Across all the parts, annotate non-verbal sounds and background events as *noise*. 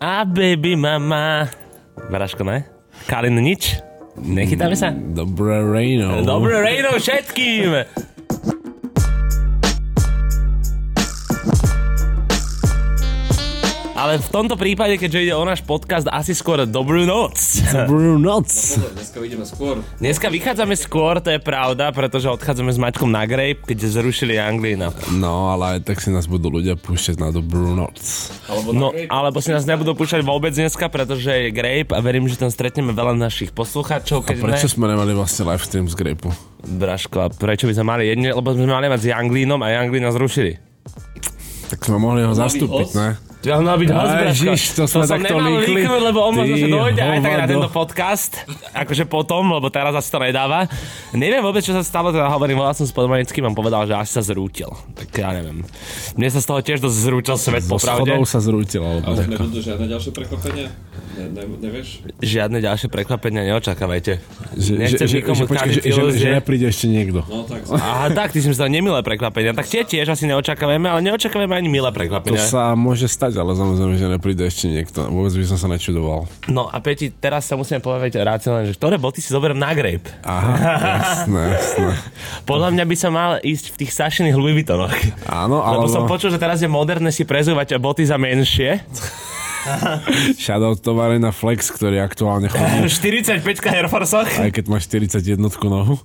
A baby mama. Veraško, ne? Kalin nič? Nechytáme sa? Dobré ráno. Dobré ráno všetkým! Ale v tomto prípade, keďže ide o náš podcast, asi skôr dobrú noc. Dobrú noc. Dneska vidíme skôr. Dneska vychádzame skôr, to je pravda, pretože odchádzame s Maťkom na Grape, keďže zrušili Anglína. No, ale aj tak si nás budú ľudia púšťať na dobrú noc. Alebo No, alebo si nás nebudú púšťať vôbec dneska, pretože je Grape a verím, že tam stretneme veľa našich poslucháčov, A keď prečo ne... sme nemali vlastne live stream z Grapu? Braško, a prečo by sme mali jedne, lebo sme mali mať s Anglínom a Anglín nás zrušili. Tak sme mohli ho zastúpiť, ne? Ja mal byť. Ježiš, to sme som takto nemal líkli. líknuť, lebo on možno, že dojde aj tak na tento podcast, akože potom, lebo teraz asi to nedáva. Neviem vôbec, čo sa stalo, teda hovorím, volal som s podmanickým a povedal, že asi sa zrútil. Tak ja neviem. Mne sa z toho tiež dosť zrútil svet, Zo popravde. schodov sa zrútil, Ale tak. nebudú žiadne ďalšie prekvapenia? Ne, ne, nevieš? Žiadne ďalšie prekvapenia neočakávajte. Že, Nechcem že, nikomu že, počkaj, že, že, že nepríde ešte niekto. No tak. Aha, tak, ty si myslel nemilé prekvapenia. Tak tie tiež asi neočakávame, ale neočakávame ani milé To prekvapenia. sa môže stať, ale samozrejme, že nepríde ešte niekto. Vôbec by som sa nečudoval. No a Peti, teraz sa musíme povedať racionálne, že ktoré boty si zoberiem na grape. Aha, jasné, jasné. *laughs* Podľa mňa by som mal ísť v tých Sašiných Louis Vuittonoch. Áno, Lebo alebo som počul, že teraz je moderné si prezúvať boty za menšie. *laughs* shoutout tovare na Flex, ktorý aktuálne chodí, *laughs* 45 Air Forceoch. aj keď má 41 nohu.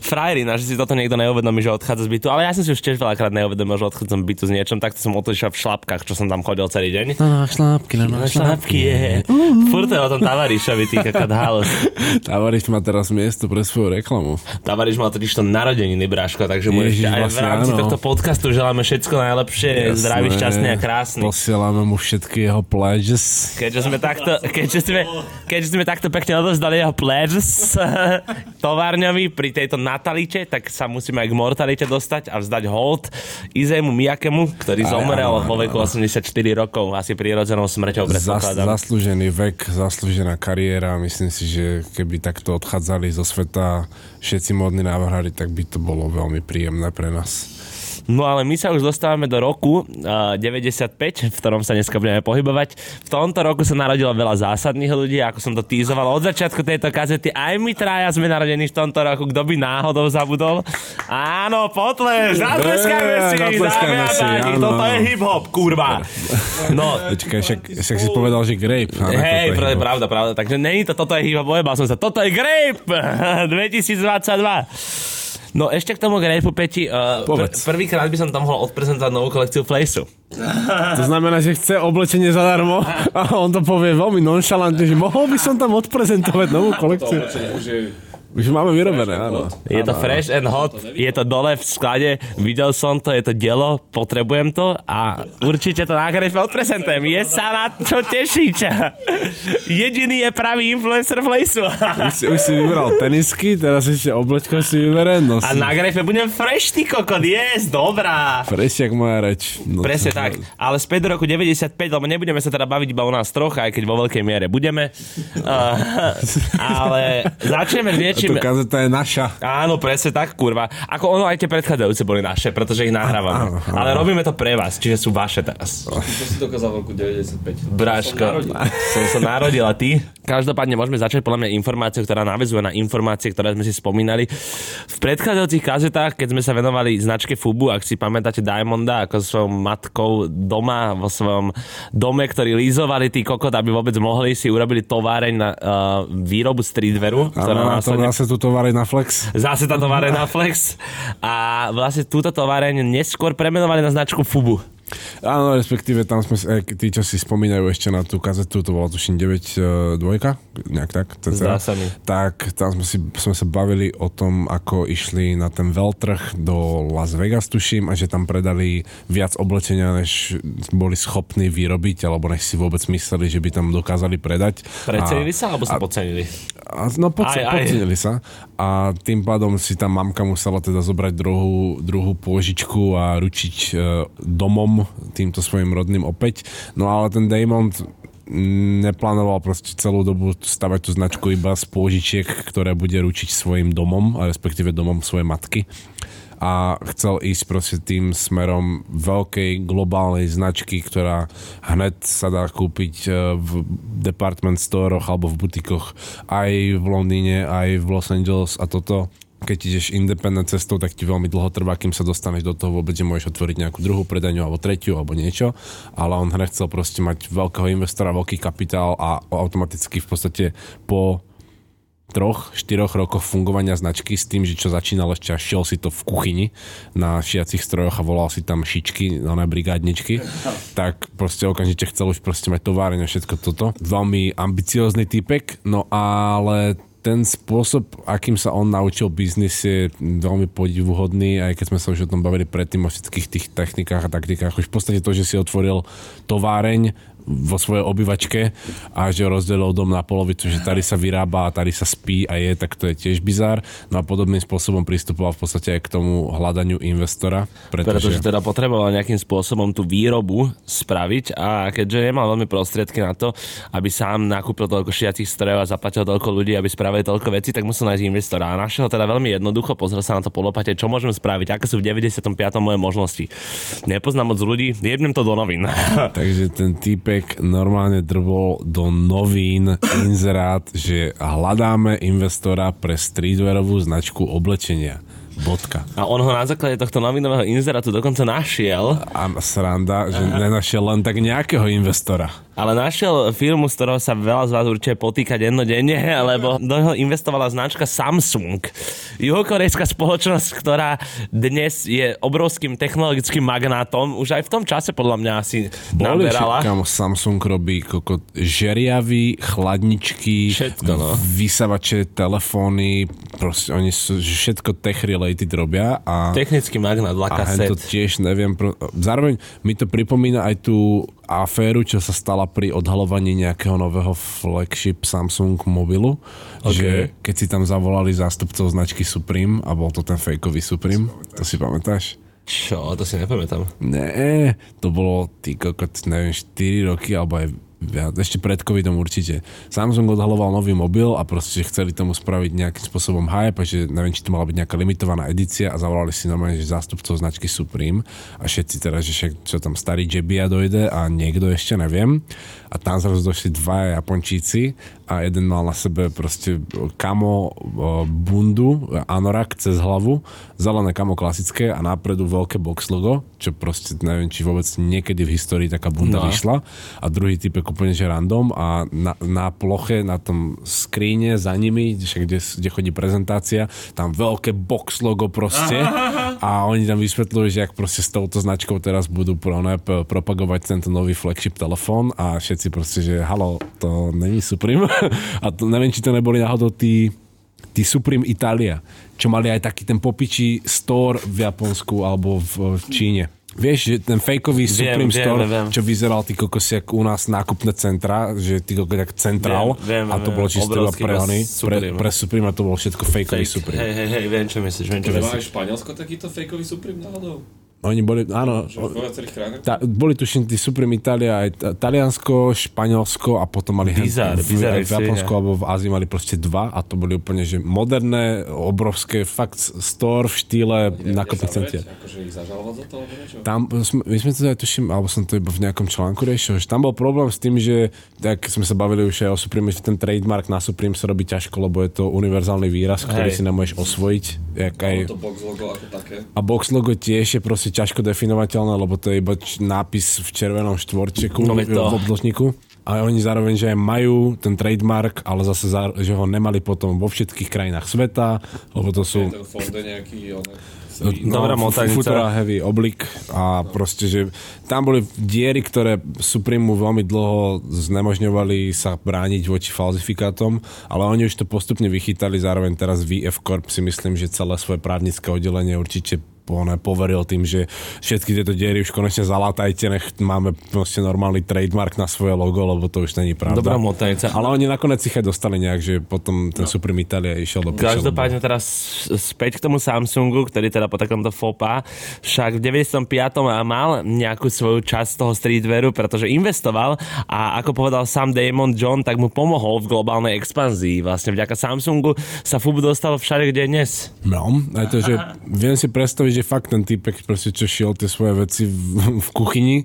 Frajerina, že si toto niekto neuvedomí, že odchádza z bytu. Ale ja som si už tiež veľakrát neuvedomil, že odchádzam z bytu s niečom. Takto som odišiel v šlapkách, čo som tam chodil celý deň. No, šlápky, no, Na šlapky je. Furt je o tom Tavarišovi, ty kakad halus. *laughs* Tavariš má teraz miesto pre svoju reklamu. Tavariš mal totiž to narodeniny, Bráško, takže mu ešte aj v vlastne rámci áno. tohto podcastu želáme všetko najlepšie, zdravý, šťastný a krásny. Posielame mu všetky jeho pledges. Keďže sme takto, keďže sme, keďže sme takto pekne odozdali jeho pledges *laughs* továrňovi pri tejto natalite, tak sa musíme aj k mortalite dostať a vzdať hold Izému Miakemu, ktorý Aj, zomrel áno, vo veku 84 rokov, asi prirodzenou smrťou Zas, predpokladám. zaslúžený vek, zaslúžená kariéra. Myslím si, že keby takto odchádzali zo sveta všetci modní návrhári, tak by to bolo veľmi príjemné pre nás. No ale my sa už dostávame do roku uh, 95, v ktorom sa dneska budeme pohybovať. V tomto roku sa narodilo veľa zásadných ľudí, ako som to týzoval od začiatku tejto kazety. Aj my traja sme narodení v tomto roku, kto by náhodou zabudol. Áno, potlež, zatleskajme si, zatleskajme si, áno. toto je hip-hop, kurva. No, Počkaj, však, však si povedal, že grape. Hej, je pravda, pravda, pravda. Takže není to, toto je hip-hop, ojebal som sa. Toto je Grape *laughs* 2022. No ešte k tomu Grape, Peti. Uh, pr- prvýkrát by som tam mohol odprezentovať novú kolekciu Flejsu. *laughs* To znamená, že chce oblečenie zadarmo a on to povie veľmi nonšalantne, že mohol by som tam odprezentovať novú To kolekciu. oblečenie už je... Už máme vyrobené, áno. Je to fresh and hot, je to dole v sklade, videl som to, je to dielo, potrebujem to a určite to na odprezentujem. Je sa na čo tešiť. Jediný je pravý influencer Flejsu. Už si, už si vybral tenisky, teraz ešte oblečko si vyberé. No A na Grape budem fresh, ty kokot, yes, dobrá. Presiak moja reč. No, Presne tak. Ale späť do roku 95, lebo nebudeme sa teda baviť iba o nás troch, aj keď vo veľkej miere budeme. Uh, ale začneme niečím... to kazeta je naša. Áno, presne tak, kurva. Ako ono aj tie predchádzajúce boli naše, pretože ich nahrávame. Áno, áno. Ale robíme to pre vás, čiže sú vaše teraz. Čo si dokázal v roku 95? Bráško, Som sa narodil a ty? Každopádne môžeme začať podľa mňa informáciou, ktorá navezuje na informácie, ktoré sme si spomínali. V predchádzajúcich kazetách, keď sme sa venovali značke Fubu, ak si pamätáte Diamonda, ako svojou matkou doma, vo svojom dome, ktorí lízovali tí kokot, aby vôbec mohli si urobili továreň na uh, výrobu streetwearu, ktorá to následne zase tu tovary na Flex. Zase tá továreň na Flex. A vlastne túto továreň neskôr premenovali na značku Fubu. Áno, respektíve tam sme, tí, čo si spomínajú ešte na tú kazetu, to bola tuším 9 dvojka, nejak tak. Zdá cca. sa mi. Tak tam sme, si, sme sa bavili o tom, ako išli na ten veľtrh do Las Vegas, tuším, a že tam predali viac oblečenia, než boli schopní vyrobiť, alebo než si vôbec mysleli, že by tam dokázali predať. Precenili A- sa, alebo sa podcenili? A, no Aj, podce- aj. podcenili sa a tým pádom si tá mamka musela teda zobrať druhú, druhú pôžičku a ručiť e, domom týmto svojim rodným opäť. No ale ten Damon neplánoval proste celú dobu stavať tú značku iba z pôžičiek, ktoré bude ručiť svojim domom, a respektíve domom svojej matky. A chcel ísť proste tým smerom veľkej globálnej značky, ktorá hneď sa dá kúpiť e, v department storoch alebo v butikoch aj v Londýne, aj v Los Angeles. A toto keď ideš independent cestou, tak ti veľmi dlho trvá, kým sa dostaneš do toho, vôbec môžeš otvoriť nejakú druhú predajňu alebo tretiu alebo niečo, ale on hneď chcel proste mať veľkého investora, veľký kapitál a automaticky v podstate po troch, štyroch rokoch fungovania značky s tým, že čo začínal ešte a šiel si to v kuchyni na šiacich strojoch a volal si tam šičky, no brigádničky, tak proste okamžite chcel už proste mať továreň a všetko toto. Veľmi ambiciózny typek, no ale ten spôsob, akým sa on naučil biznis je veľmi podivuhodný, aj keď sme sa už o tom bavili predtým o všetkých tých technikách a taktikách. Už v podstate to, že si otvoril továreň, vo svojej obyvačke a že rozdelil dom na polovicu, že tady sa vyrába a tady sa spí a je, tak to je tiež bizár. No a podobným spôsobom pristupoval v podstate aj k tomu hľadaniu investora. Pretože, pretože teda potreboval nejakým spôsobom tú výrobu spraviť a keďže nemal veľmi prostriedky na to, aby sám nakúpil toľko šiacich strojov a zaplatil toľko ľudí, aby spravili toľko vecí, tak musel nájsť investora. A našiel teda veľmi jednoducho, pozrel sa na to polopate, čo môžem spraviť, aké sú v 95. moje možnosti. Nepoznám moc ľudí, jednem to do novín. *laughs* Takže ten type človek normálne drvol do novín inzerát, že hľadáme investora pre streetwearovú značku oblečenia. Bodka. A on ho na základe tohto novinového inzerátu dokonca našiel. A sranda, že nenašiel len tak nejakého investora ale našiel firmu, z ktorého sa veľa z vás určite potýka dennodenne, *laughs* lebo do neho investovala značka Samsung. Juhokorejská spoločnosť, ktorá dnes je obrovským technologickým magnátom, už aj v tom čase podľa mňa asi Boli naberala. Kam Samsung robí koko, žeriavy, chladničky, všetko, no. vysavače, telefóny, proste oni sú všetko tech related robia. A, Technický magnát, A to tiež neviem. Pro, zároveň mi to pripomína aj tú aféru, čo sa stala pri odhalovaní nejakého nového flagship Samsung mobilu, okay. že keď si tam zavolali zástupcov značky Supreme a bol to ten fejkový Supreme, to si pamätáš? Čo? To si nepamätám. Ne, to bolo ty kokot, neviem, 4 roky alebo aj ešte pred covidom určite. Samsung odhaloval nový mobil a proste chceli tomu spraviť nejakým spôsobom hype, že neviem, či to mala byť nejaká limitovaná edícia a zavolali si normálne, že zástupcov značky Supreme a všetci teraz, že však, čo tam starý Jebia dojde a niekto ešte neviem a tam zrazu došli dva Japončíci a jeden mal na sebe proste kamo bundu, anorak cez hlavu, zelené kamo klasické a nápredu veľké box logo, čo proste neviem, či vôbec niekedy v histórii taká bunda no. vyšla a druhý typ je úplne že random a na, na ploche, na tom skríne za nimi, kde, kde chodí prezentácia, tam veľké box logo proste *laughs* a oni tam vysvetľujú, že ak proste s touto značkou teraz budú pro, propagovať tento nový flagship telefón a všetci proste, že halo, to není Supreme. *laughs* A to, neviem, či to neboli náhodou tí, tí Supreme Italia, čo mali aj taký ten popičí store v Japonsku alebo v, v Číne. Vieš, že ten fejkový Supreme viem, Store, viem. čo vyzeral ty kokos u nás nákupné centra, že ty kokos jak centrál viem, viem, a to bolo čisto iba pre oni, pre, pre Supreme a to bolo všetko fejkový Fake. Supreme. Hej, hej, hej, viem čo myslíš, viem čo myslíš. Španielsko takýto fejkový Supreme náhodou? Oni boli, áno, tá, boli tuším tí Supreme Italia, aj Taliansko, Španielsko a potom mali bizar, v, bizar, v, v Japonsku alebo v Ázii mali proste dva a to boli úplne že moderné, obrovské fakt store v štýle nákupných centier. Akože ich za to, Tam, my sme to aj tuším, alebo som to iba v nejakom článku riešil, že tam bol problém s tým, že tak sme sa bavili už aj o Supreme, že ten trademark na Supreme sa robí ťažko, lebo je to univerzálny výraz, ktorý Hej. si nemôžeš osvojiť. Jak aj... to box logo ako také. A box logo tiež je proste proste ťažko definovateľné, lebo to je iba nápis v červenom štvorčeku no, v obdĺžniku. A oni zároveň, že aj majú ten trademark, ale zase, že ho nemali potom vo všetkých krajinách sveta, lebo to sú... Je ten nejaký, No, Dobrá motajnica. heavy oblik a proste, že tam boli diery, ktoré Supreme veľmi dlho znemožňovali sa brániť voči falzifikátom, ale oni už to postupne vychytali, zároveň teraz VF Corp si myslím, že celé svoje právnické oddelenie určite po- poveril tým, že všetky tieto diery už konečne zalátajte, nech máme proste normálny trademark na svoje logo, lebo to už není pravda. Dobrá motajnica. Ale oni nakoniec ich aj dostali nejak, že potom ten no. Supreme Italia išiel do Každopádne teraz späť k tomu Samsungu, ktorý teda po takomto fopa však v 95. mal nejakú svoju časť toho streetwearu, pretože investoval a ako povedal sám Damon John, tak mu pomohol v globálnej expanzii. Vlastne vďaka Samsungu sa FUBU dostal všade, kde je dnes. No, aj to, že viem si predstaviť, že fakt ten typek proste čo šiel tie svoje veci v, v kuchyni,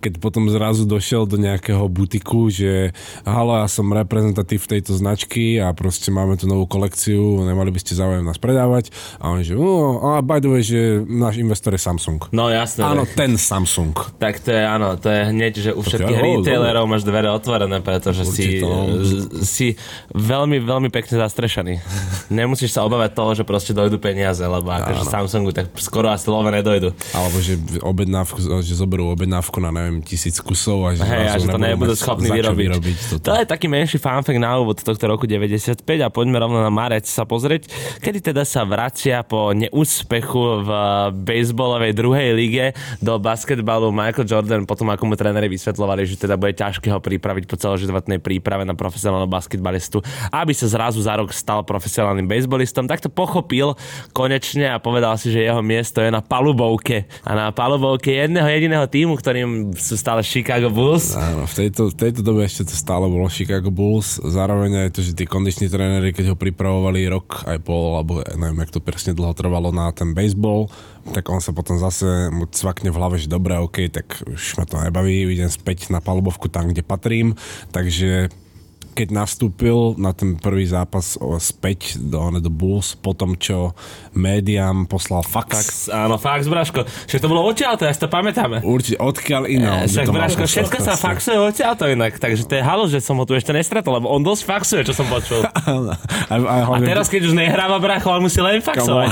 keď potom zrazu došiel do nejakého butiku, že halo, ja som reprezentatív tejto značky a proste máme tu novú kolekciu, nemali by ste záujem nás predávať. A on že, oh, a by the way, že náš investor je Samsung. No jasné. Áno, ten Samsung. Tak to je áno, to je hneď, že u všetkých áno, retailerov máš dvere otvorené, pretože si, no. si veľmi, veľmi pekne zastrešený. Nemusíš sa obávať toho, že proste dojdu peniaze, lebo akože Samsungu tak skoro asi love nedojdu. Alebo že objednávku, že zoberú objednávku na neviem tisíc kusov a že, Hej, a že to nebudú schopní vyrobiť. vyrobiť toto. To je taký menší fanfakt na úvod tohto roku 95 a poďme rovno na marec sa pozrieť, kedy teda sa vracia po neúspechu v baseballovej druhej lige do basketbalu Michael Jordan potom ako mu tréneri vysvetľovali, že teda bude ťažké ho pripraviť po celoživotnej príprave na profesionálneho basketbalistu, aby sa zrazu za rok stal profesionálnym baseballistom, tak to pochopil konečne a povedal si, že jeho miesto je na palubovke a na palubovke jedného jediného týmu, ktorým sú stále Chicago Bulls. Áno, v tejto, v tejto dobe ešte to stále bolo Chicago Bulls. Zároveň aj to, že tí kondiční tréneri, keď ho pripravovali rok aj pol, alebo neviem, jak to presne dlho trvalo na ten baseball, tak on sa potom zase mu cvakne v hlave, že dobre, OK, tak už ma to nebaví, idem späť na palubovku tam, kde patrím. Takže keď nastúpil na ten prvý zápas späť do, do Bulls, po tom, čo médiám poslal fax. Fax, áno, fax, Braško. Všetko to bolo odtiaľto, ja si to pamätáme. Určite, odkiaľ iná. Však Braško, všetko sa faxuje odtiaľto inak, takže to je halo, že som ho tu ešte nestretol, lebo on dosť faxuje, čo som počul. *laughs* A, a, A teraz, keď už nehráva Bracho, on musí len faxovať.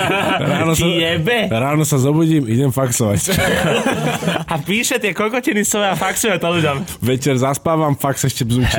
*laughs* Ráno sa, jebe. ráno sa zobudím, idem faxovať. *laughs* A píše tie kokotiny svoje a faxuje to ľuďom. Večer zaspávam, fax ešte bzučí.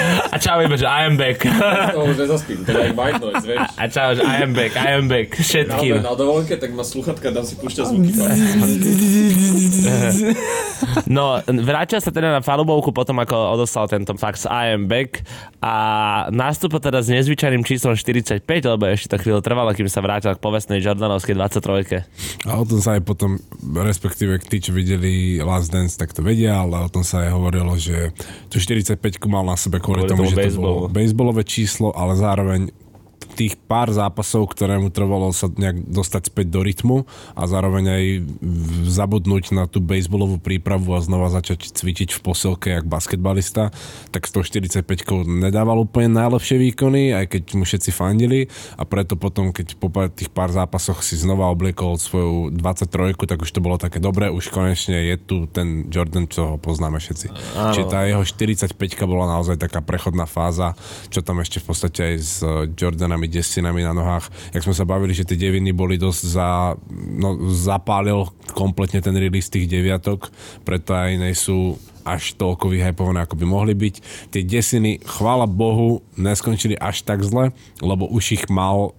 A čau, iba, že I am back. *laughs* To už nezaspím, to je jak white noise, vieš. A čau, že I am back, I am back. Všetkým. na dovolenke, tak má sluchatka, dám si púšťať zvuky. *laughs* No, vrátil sa teda na falubovku potom, ako odostal tento fax I am back a nastúpil teda s nezvyčajným číslom 45, lebo ešte to chvíľu trvalo, kým sa vrátil k povestnej Jordanovskej 23. A o tom sa aj potom, respektíve tí, čo videli Last Dance, tak to vedia, ale o tom sa aj hovorilo, že tu 45 mal na sebe kvôli, Kvôli tomu, tomu že to bolo baseballové číslo, ale zároveň tých pár zápasov, ktoré mu trvalo sa nejak dostať späť do rytmu a zároveň aj zabudnúť na tú baseballovú prípravu a znova začať cvičiť v posilke jak basketbalista, tak s tou 45 nedával úplne najlepšie výkony, aj keď mu všetci fandili a preto potom, keď po tých pár zápasoch si znova obliekol svoju 23, tak už to bolo také dobré, už konečne je tu ten Jordan, čo ho poznáme všetci. Áno. Čiže tá jeho 45 bola naozaj taká prechodná fáza, čo tam ešte v podstate aj s eh, Jordanami, desinami na nohách. Jak sme sa bavili, že tie deviny boli dosť za... No, zapálil kompletne ten release tých deviatok, preto aj nej sú až toľko vyhypované, ako by mohli byť. Tie desiny, chvála Bohu, neskončili až tak zle, lebo už ich mal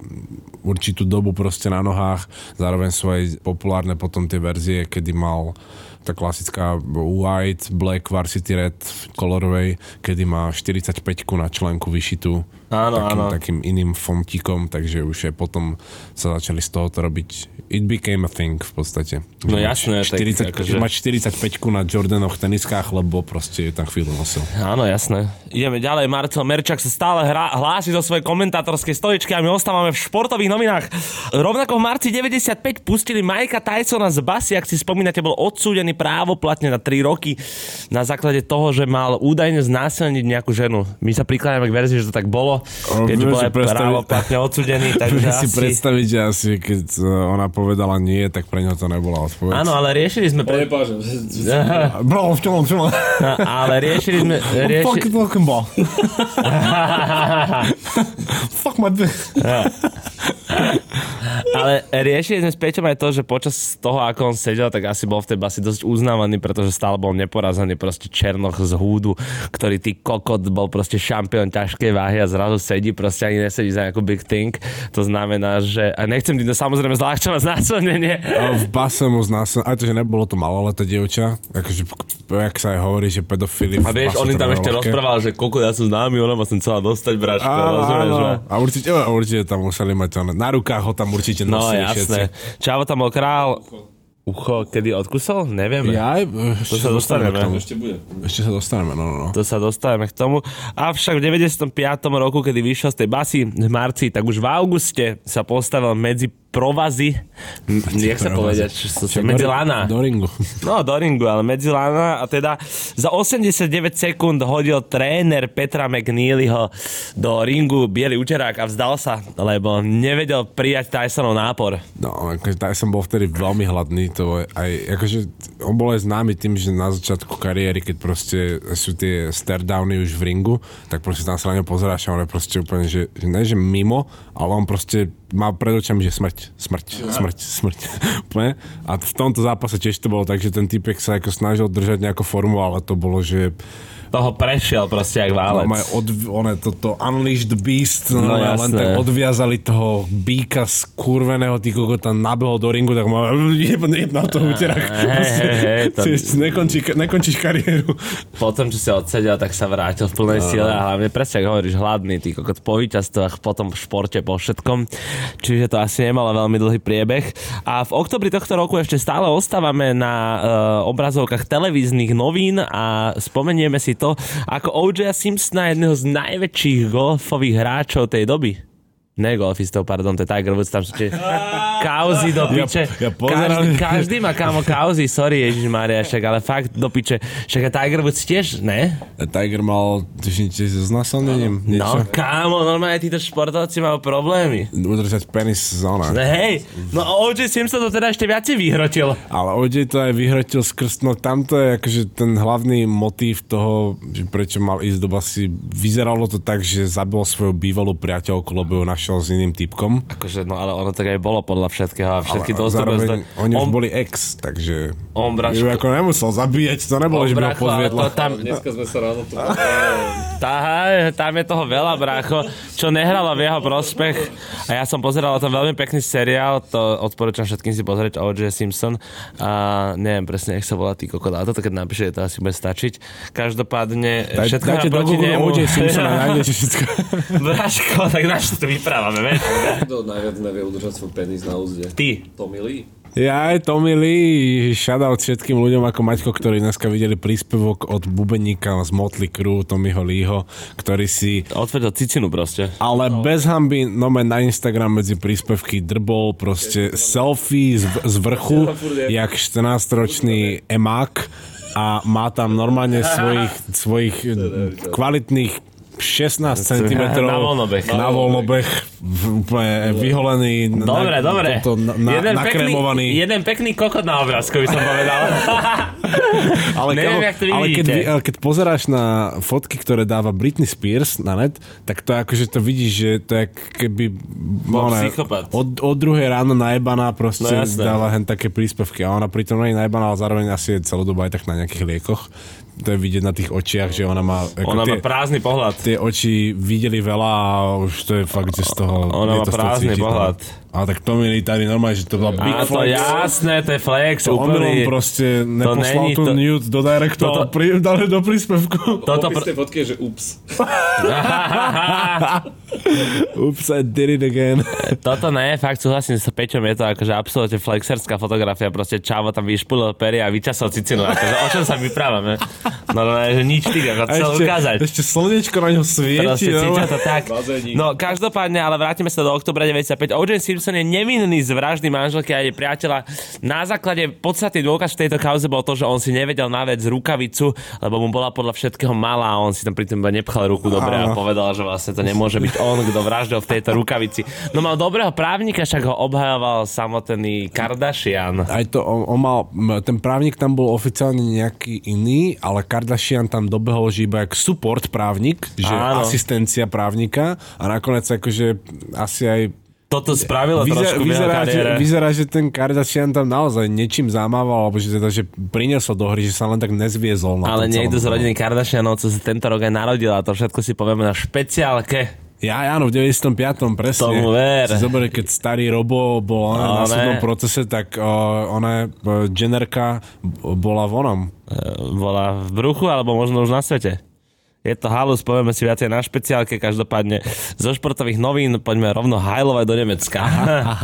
určitú dobu proste na nohách. Zároveň sú aj populárne potom tie verzie, kedy mal tá klasická white, black, varsity red kolorovej, kedy má 45 na členku vyšitú Áno, takým, áno. takým iným fontikom, takže už aj potom sa začali z tohoto robiť it became a thing v podstate. No Že jasné, mať tak 40, akože- mať 45 na Jordanoch teniskách, lebo proste ju tam chvíľu nosil. Áno, jasné. Ideme ďalej. Marcel Merčak sa stále hrá, hlási zo svojej komentátorskej stoličky a my ostávame v športových novinách. Rovnako v marci 95 pustili Majka Tysona z basy, ak si spomínate, bol odsúdený právoplatne na 3 roky na základe toho, že mal údajne znásilniť nejakú ženu. My sa prikláňame k verzii, že to tak bolo, keďže bol si aj právoplatne odsúdený, *laughs* takže Vieš si asi... predstaviť, že asi keď uh, ona povedala nie, tak pre ňo to nebola odpoveď. Áno, ale riešili sme... Pre... *laughs* Bro, v čom, v čom? ale riešili sme... *laughs* Rieši... Fuck it, welcome ball. Fuck my dick. Ale riešili sme s Peťom aj to, že počas toho, ako on sedel, tak asi bol v tej basi dosť uznávaný, pretože stále bol neporazený proste Černoch z húdu, ktorý ty kokot bol proste šampión ťažkej váhy a zrazu sedí, proste ani nesedí za nejakú big thing. To znamená, že... A nechcem tým samozrejme zľahčovať znásilnenie. V base mu znásil, aj to, že nebolo to maloleté dievča, akože, jak sa aj hovorí, že pedofili A vieš, on im to tam ešte rozprával, že koľko ja som známy, ona ma som chcela dostať, braško. Áno, rozumieš, že? A určite, a určite tam museli mať on, na rukách ho tam určite No nosili jasné. Čavo tam bol král. Ucho, kedy odkusol? Nevieme. Ja, ešte sa sa dostaneme dostaneme. k tomu. Ešte bude. Ešte sa dostaneme, no, no, no. To sa dostávame k tomu. Avšak v 95. roku, kedy vyšiel z tej basy v marci, tak už v auguste sa postavil medzi provazy, jak sa povedať, čo sa, Čo, medzi lana. Do ringu. *laughs* No, do ringu, ale medzi lana a teda za 89 sekúnd hodil tréner Petra McNeelyho do ringu biely učerák a vzdal sa, lebo nevedel prijať Tysonov nápor. No, akože Tyson bol vtedy veľmi hladný, to aj, akože on bol aj známy tým, že na začiatku kariéry, keď proste sú tie stare-downy už v ringu, tak proste tam sa na ňo pozeráš a on je proste úplne, že, že ne, že mimo, ale on proste má pred očami, že smrť, smrť, smrť, smrť. *laughs* A v tomto zápase tiež to bolo tak, že ten typek sa ako snažil držať nejakú formu, ale to bolo, že Toho prešiel proste jak válec. No, od, one, toto Unleashed Beast, no, No, no len tak odviazali toho býka z kurveného, ty koko tam nabehol do ringu, tak ma *laughs* jeb, jeb na to- Nekončí, nekončíš kariéru. potom, čo si odsedel, tak sa vrátil v plnej sile a hlavne presne, ako hovoríš, hladný, ty kokot po víťazstvách, potom v športe, po všetkom. Čiže to asi nemalo veľmi dlhý priebeh. A v oktobri tohto roku ešte stále ostávame na uh, obrazovkách televíznych novín a spomenieme si to, ako O.J. Simpsona, jedného z najväčších golfových hráčov tej doby. Ne golfistov, pardon, to je Tiger Woods, tam sú tie *laughs* kauzy do piče. ja pozerám- každý, každý má kámo kauzy, sorry Ježiš Maria, však, ale fakt do piče. Však a Tiger Woods tiež, ne? Tiger mal, tuším, tiež so znasilnením, No, niečo. kámo, normálne títo športovci majú problémy. Udržať penis z ona. Ne, hej, no O.J. Simpson to teda ešte viacej vyhrotil. Ale OJ to aj vyhrotil skrz, no tamto je akože ten hlavný motív toho, že prečo mal ísť do basy, vyzeralo to tak, že zabil svoju bývalú priateľku, lebo ju našiel s iným typkom. Akože, no ale ono tak aj bolo podľa všetkého a všetky Ale to zároveň oni už on, boli ex, takže... On, braško. Ako nemusel zabíjať, to nebolo, že by ho to tam, Dneska sme sa ráno tu... tá, tam je toho veľa, brácho, čo nehralo v jeho prospech. A ja som pozeral to veľmi pekný seriál, to odporúčam všetkým si pozrieť O.J. Simpson. A neviem presne, jak sa volá tý kokot, ale toto keď napíše, to asi bude stačiť. Každopádne, Daj, všetko proti nemu. OJ Simpsona, nájdete všetko. *laughs* Braško, tak na čo to vyprávame, vieš? Kto najviac nevie udržať svoj penis na úzde? Ty. Tommy Lee. Ja aj Tommy Lee, shoutout všetkým ľuďom ako Maťko, ktorí dneska videli príspevok od bubeníka z Motley Crue, Tommyho Leeho, ktorý si Odvedol cicinu proste. ale bez hamby, no na Instagram medzi príspevky drbol proste selfie z, z vrchu, jak 14-ročný emák a má tam normálne *laughs* svojich, svojich kvalitných 16 cm Na voľnobeh. na voľnobeh úplne vyholený Dobre, na, dobre. toto, na, jeden, pekný, jeden pekný kokot na obrázku, by som povedal. *laughs* ale, Neviem, kamo, jak to ale, keď, ale keď pozeráš na fotky, ktoré dáva Britney Spears na net, tak to akože to vidíš, že to je keby Bol ona psychopat. od, od druhej ráno najebaná proste No no, jasné. dáva hen také príspevky a ona pritom nie je najebaná, ale zároveň asi je celú dobu aj tak na nejakých liekoch. To je vidieť na tých očiach, že ona má... Ako Ona má tie, prázdny pohľad. tie oči videli veľa a už to je fakt, že z toho... Ona má to prázdny no. Ale tak to mi tady normálne, že to bola big A to flex. jasné, to je flex, To úplný. proste neposlal není tu to- nude do directu a to Toto- pri, dali do príspevku. Toto pr- tej fotky že ups. *laughs* Oops, I did it again. *laughs* Toto ne, fakt súhlasím s Peťom, je to akože absolútne flexerská fotografia, proste Čavo tam vyšpulil pery a vyčasol cicinu, akože o čom sa vyprávame? No, no, že nič ty, ako A chcel ešte, ukázať. ešte slnečko na ňo svieti. Proste no. to tak. No, každopádne, ale vrátime sa do oktobra 95. O.J. Simpson je nevinný z vraždy manželky a jej priateľa. Na základe podstatný dôkaz v tejto kauze bol to, že on si nevedel navec rukavicu, lebo mu bola podľa všetkého malá a on si tam pri tom nepchal ruku dobre a povedal, že vlastne to nemôže byť on, kto vraždil v tejto rukavici. No mal dobrého právnika, však ho obhajoval samotný Kardashian. Aj to, on, on mal, ten právnik tam bol oficiálne nejaký iný, ale Kardashian tam dobehol, že iba jak support právnik, že Áno. asistencia právnika a nakoniec akože asi aj toto spravilo Vyzerá, trošku vyzerá, že, vyzerá, že ten Kardashian tam naozaj niečím zamával, alebo že, teda, že priniesol do hry, že sa len tak nezviezol. Na Ale niekto z rodiny Kardashianov, co sa tento rok aj narodila, to všetko si povieme na špeciálke. Ja, áno, v 95. presne. Tomu ver. Si zober, keď starý Robo bol No, na súdnom procese, tak uh, ona, uh, Jennerka b- bola vonom. E, bola v bruchu, alebo možno už na svete. Je to halus, povieme si viacej na špeciálke, každopádne zo športových novín poďme rovno hajlovať do Nemecka.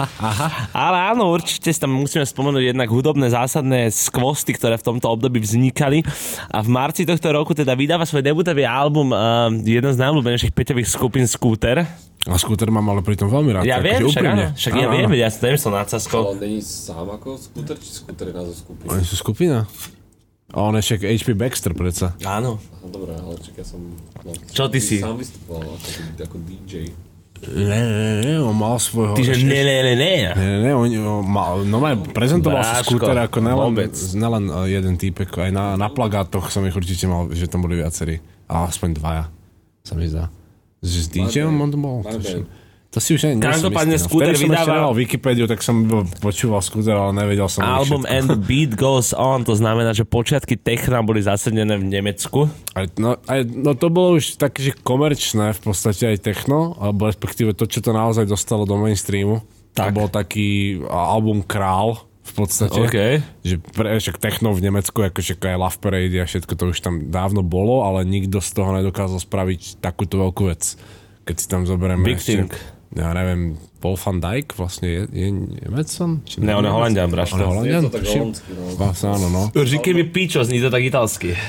*laughs* Ale áno, určite si tam musíme spomenúť jednak hudobné zásadné skvosty, ktoré v tomto období vznikali. A v marci tohto roku teda vydáva svoj debutový album uh, jeden z najobľúbenejších peťových skupín Scooter. A skúter mám ale pritom veľmi rád. Ja akože viem, však, úprimne. áno, však ja Áno, viem, áno. ja som nemyslel nadsaskou. Ale on není sám ako skúter, či skúter je názov skupiny? Oni sú skupina. A on je však HP Baxter predsa. Áno. No dobré, ale čak ja som... No, Čo ty si? Sám vystupoval ako, ako DJ. Ne, ne, ne, on mal svojho... Ty, že ne, ne, ne, ne. Ne, ne, ne, on, on mal, no aj prezentoval si Bráško, skúter ako nelen, vôbec. nelen uh, jeden týpek, aj na, na plagátoch som ich určite mal, že tam boli viacerí. A aspoň dvaja, sa mi zdá. Že s DJom on to bol? Tuším. To si už ani som Každopádne istý, no. som vydáva- nemal Wikipédiu, tak som počúval skúter, ale nevedel som Album. And the *laughs* Beat Goes On, to znamená, že počiatky techna boli zasadené v Nemecku. Aj, no, aj, no to bolo už také, že komerčné v podstate aj techno, alebo respektíve to, čo to naozaj dostalo do mainstreamu. Tak. To bol taký album Král v podstate. OK. Že pre, však techno v Nemecku, ako však aj Love Parade a všetko to už tam dávno bolo, ale nikto z toho nedokázal spraviť takúto veľkú vec. Keď si tam zoberieme Big ešte, thing. Ja neviem, Paul van Dijk vlastne je, je Nemecom? Či Ne, on je? Holandian, braško. On je Je Holandian? to tak tuším? holandsky, no. Vlastne áno, no. Říkej mi pičo, zní to tak italsky. *laughs*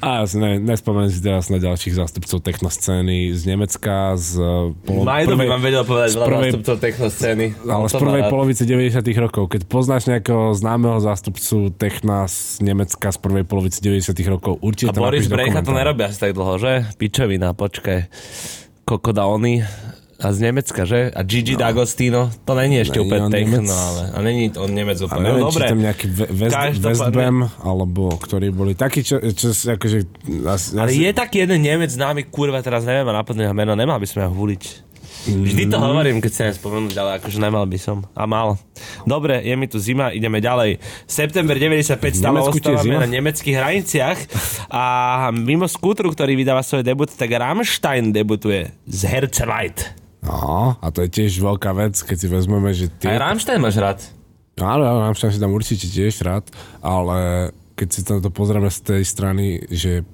A ja si ne, nespomeniem si teraz na ďalších zástupcov technoscény z Nemecka, z eh, polo, Majdo by vám vedel povedať veľa prvej- zástupcov technoscény. ale z prvej rád. polovice 90 rokov. Keď poznáš nejakého známeho zástupcu techna z Nemecka z prvej polovice 90 rokov, určite A to Boris Brejcha to nerobia asi tak dlho, že? Pičovina, počkaj. Kokoda Oni a z Nemecka, že? A Gigi no. D'Agostino, to není ešte Není úplne techno, Nemec? ale... A není on Nemec A úplne. neviem, no, či dobre. tam nejaký West, alebo ktorí boli takí, čo, čo akože... Asi, Ale asi, je taký jeden Nemec známy, kurva, teraz neviem a napadne meno, nemal by som ho huliť. Vždy to hovorím, keď sa nespomenúť, ale akože nemal by som. A mal. Dobre, je mi tu zima, ideme ďalej. September 95 stále ostávame na nemeckých hraniciach a mimo skútru, ktorý vydáva svoj debut, tak Rammstein debutuje z Herzleit. no, a to je tiež veľká vec, keď si vezmeme, že Aj tie... Rammstein máš rád? Áno, ja mám si tam určite tiež rád, ale keď si to pozrieme z tej strany, že